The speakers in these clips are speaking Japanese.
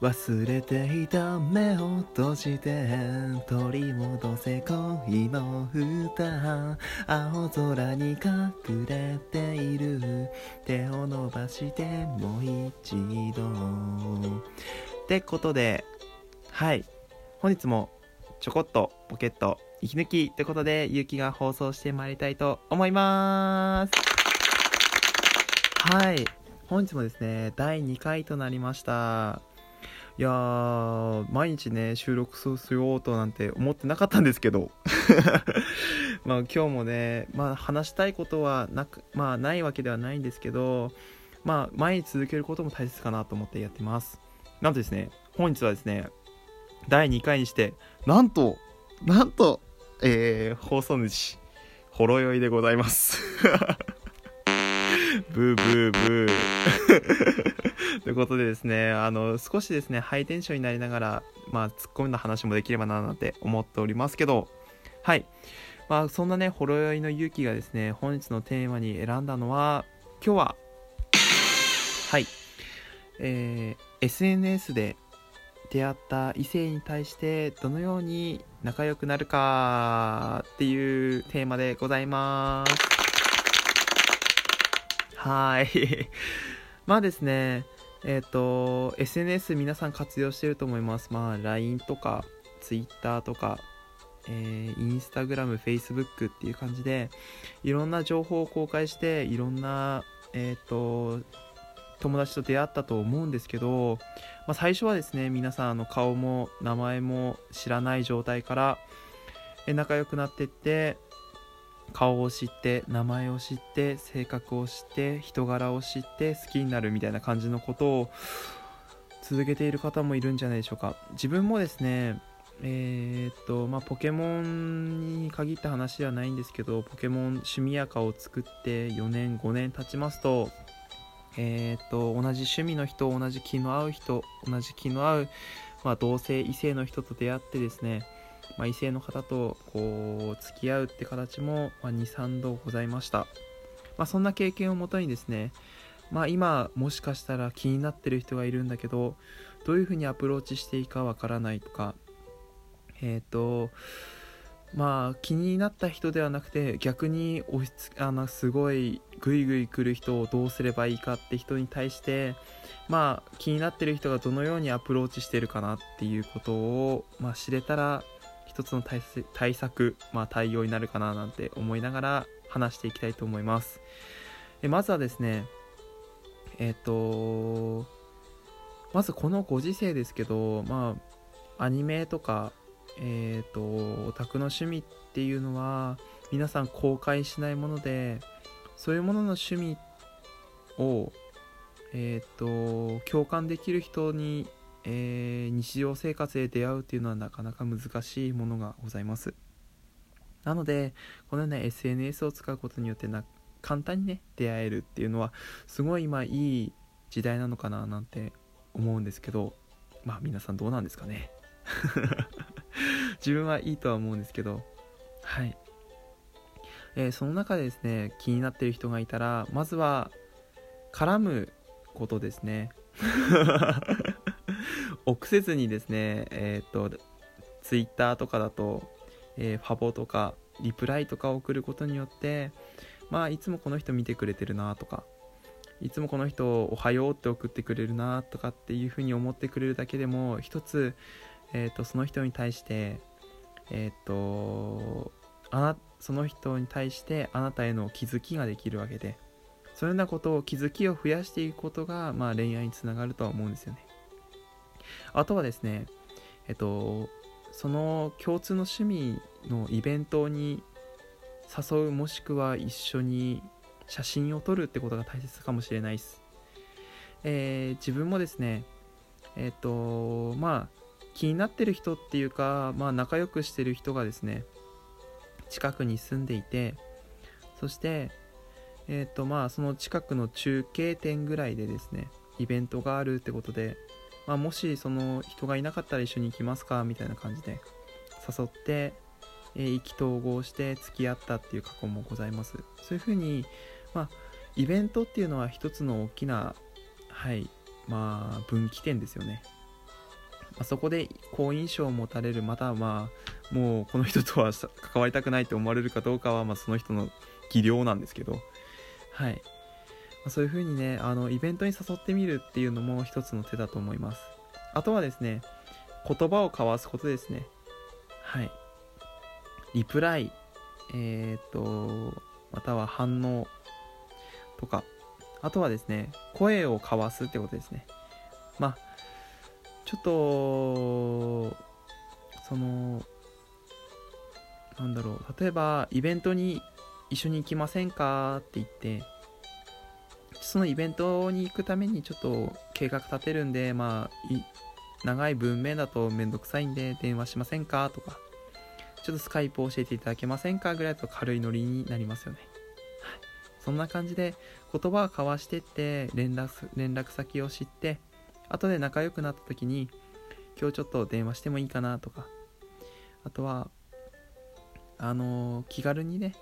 忘れていた目を閉じて取り戻せ恋の歌青空に隠れている。手を伸ばしてもう一度。ってことではい。本日もちょこっとポケット息抜きってことでゆうきが放送してまいりたいと思います。はい。本日もですね第2回となりましたいやー、毎日ね、収録しようとなんて思ってなかったんですけど。まあ今日もね、まあ話したいことはなく、まあないわけではないんですけど、まあ毎日続けることも大切かなと思ってやってます。なんとですね、本日はですね、第2回にして、なんと、なんと、えー、放送主、ほろ酔いでございます。ブーブーブーということでですね、あの、少しですね、ハイテンションになりながら、まあ、ツッコミの話もできればななんて思っておりますけど、はい。まあ、そんなね、ほろ酔いの勇気がですね、本日のテーマに選んだのは、今日は、はい、えー、SNS で出会った異性に対してどのように仲良くなるかっていうテーマでございます。はい。まあですね、えっ、ー、と、SNS 皆さん活用してると思います。まあ、LINE とか、Twitter とか、えー、Instagram、Facebook っていう感じで、いろんな情報を公開して、いろんな、えっ、ー、と、友達と出会ったと思うんですけど、まあ、最初はですね、皆さん、あの、顔も名前も知らない状態から、仲良くなってって、顔を知って名前を知って性格を知って人柄を知って好きになるみたいな感じのことを続けている方もいるんじゃないでしょうか。自分もですねえー、っとまあ、ポケモンに限った話ではないんですけどポケモン趣味アカを作って4年5年経ちますとえー、っと同じ趣味の人同じ気の合う人同じ気の合う、まあ、同性異性の人と出会ってですねまあ、異性の方とこう付き合うって形も、ま、23度ございました、まあ、そんな経験をもとにですね、まあ、今もしかしたら気になってる人がいるんだけどどういうふうにアプローチしていいかわからないとかえっ、ー、とまあ気になった人ではなくて逆に押しつあのすごいグイグイ来る人をどうすればいいかって人に対してまあ気になってる人がどのようにアプローチしてるかなっていうことを、まあ、知れたら一つの対策、まあ、対応になるかななんて思いながら話していきたいと思います。えまずはですね、えっ、ー、と、まずこのご時世ですけど、まあ、アニメとか、えっ、ー、と、オタクの趣味っていうのは、皆さん公開しないもので、そういうものの趣味を、えっ、ー、と、共感できる人にえー、日常生活で出会うっていうのはなかなか難しいものがございます。なのでこのような SNS を使うことによってな簡単にね出会えるっていうのはすごい今いい時代なのかななんて思うんですけどまあ皆さんどうなんですかね。自分はいいとは思うんですけどはい、えー、その中でですね気になってる人がいたらまずは絡むことですね。臆せずにですね、えっ、ー、と、ツイッターとかだと、えー、ファボとか、リプライとかを送ることによって、まあ、いつもこの人見てくれてるなとか、いつもこの人おはようって送ってくれるなとかっていうふうに思ってくれるだけでも、一つ、えっ、と、その人に対して、えっ、と、あな、その人に対してあなたへの気づきができるわけで、そういうようなことを気づきを増やしていくことが、まあ、恋愛につながるとは思うんですよね。あとはですね、えっと、その共通の趣味のイベントに誘うもしくは一緒に写真を撮るってことが大切かもしれないです。えー、自分もですね、えっ、と、まあ、気になってる人っていうか、まあ、仲良くしてる人がですね、近くに住んでいて、そして、えっ、と、まあ、その近くの中継点ぐらいでですね、イベントがあるってことで、まあ、もしその人がいなかったら一緒に行きますかみたいな感じで誘って、え、意気投合して付き合ったっていう過去もございます。そういうふうに、まあ、イベントっていうのは一つの大きな、はいまあ分岐点ですよね、まあ、そこで好印象を持たれるまたはまあもうこの人とは関わりたくないと思われるかどうかはまあその人の技量なんですけどはい、そういう風にねあのイベントに誘ってみるっていうのも一つの手だと思います。あとはですね言葉を交わすことですね。はい。リプライえっ、とまたは反応とか。あとはですね声を交わすってことですね。まあちょっとそのなんだろう。例えばイベントに一緒に行きませんかって言ってそのイベントに行くためにちょっと計画立てるんでまあ長い文面だとめんどくさいんで電話しませんかとかちょっとスカイプ教えていただけませんかぐらいだと軽いノリになりますよね。はい。そんな感じで言葉を交わしてって連絡連絡先を知って後で仲良くなった時に今日ちょっと電話してもいいかなとかあとはあの気軽にね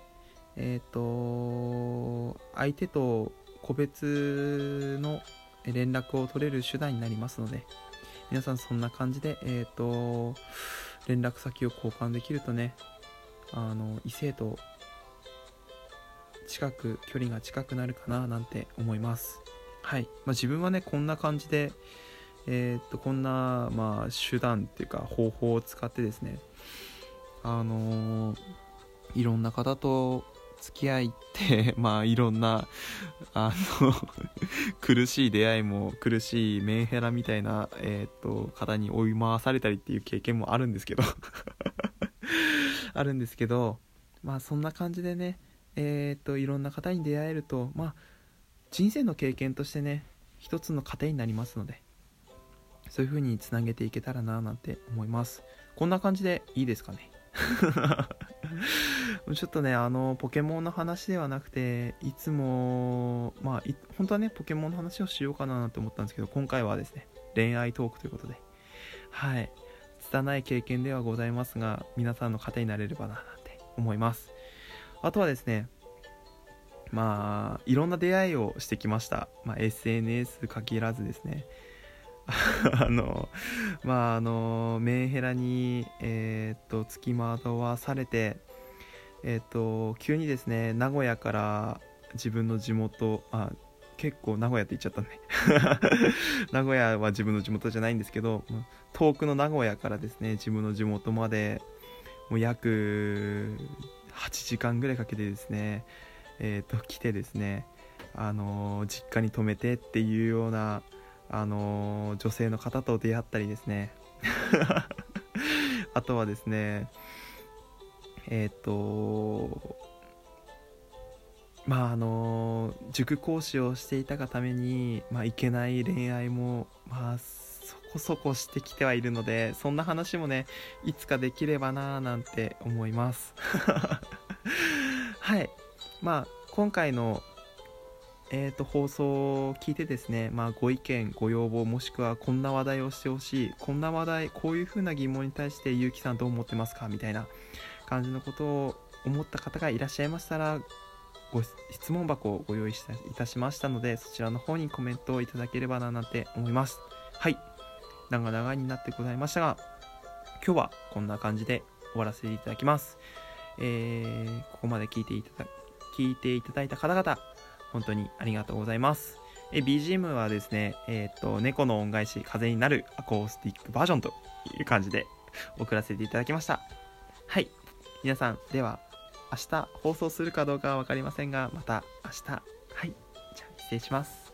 えっ、ー、と相手と個別の連絡を取れる手段になりますので皆さんそんな感じでえっ、ー、と連絡先を交換できるとねあの異性と近く距離が近くなるかななんて思います。はい、まあ、自分はねこんな感じでえー、っとこんなまあ手段っていうか方法を使ってですねあのー、いろんな方と付き合いって まあいろんなあの 苦しい出会いも苦しいメンヘラみたいな、えー、っと方に追い回されたりっていう経験もあるんですけど あるんですけどまあそんな感じでねえー、っといろんな方に出会えるとまあ人生の経験としてね一つの糧になりますのでそういう風につなげていけたらななんて思います。こんな感じでいいですかね？ちょっとね、あの、ポケモンの話ではなくて、いつも、まあ、本当はね、ポケモンの話をしようかなと思ったんですけど、今回はですね、恋愛トークということで、はい、拙い経験ではございますが、皆さんの糧になれればな、なんて思います。あとはですね、まあ、いろんな出会いをしてきました。まあ、SNS 限らずですね、あのまああのメンヘラにえっ、と付き惑わされてえっ、と急にですね名古屋から自分の地元あ結構名古屋って言っちゃったね。名古屋は自分の地元じゃないんですけど遠くの名古屋からですね自分の地元までもう約8時間ぐらいかけてですねえっ、と来てですねあの実家に泊めてっていうようなあの女性の方と出会ったりですね。あとはですねえっ、ー、とまああの塾講師をしていたがために、まあ、いけない恋愛もまあそこそこしてきてはいるのでそんな話もねいつかできればなーなんて思います。はい。まあ今回のえーと、放送を聞いてですね、まあ、ご意見、ご要望、もしくはこんな話題をしてほしい、こんな話題、こういうふうな疑問に対して、ゆうきさんどう思ってますかみたいな感じのことを思った方がいらっしゃいましたら、ご質問箱をご用意いたしましたので、そちらの方にコメントをいただければななんて思います。はい。長々になってございましたが、今日はこんな感じで終わらせていただきます。えー、ここまで聞いていただ聞いていただいた方々、本当にありがとうございます。え BGM はですね、えっ、ー、と、猫の恩返し、風になるアコースティックバージョンという感じで送らせていただきました。はい。皆さん、では、明日放送するかどうかは分かりませんが、また明日、はい。じゃあ、失礼します。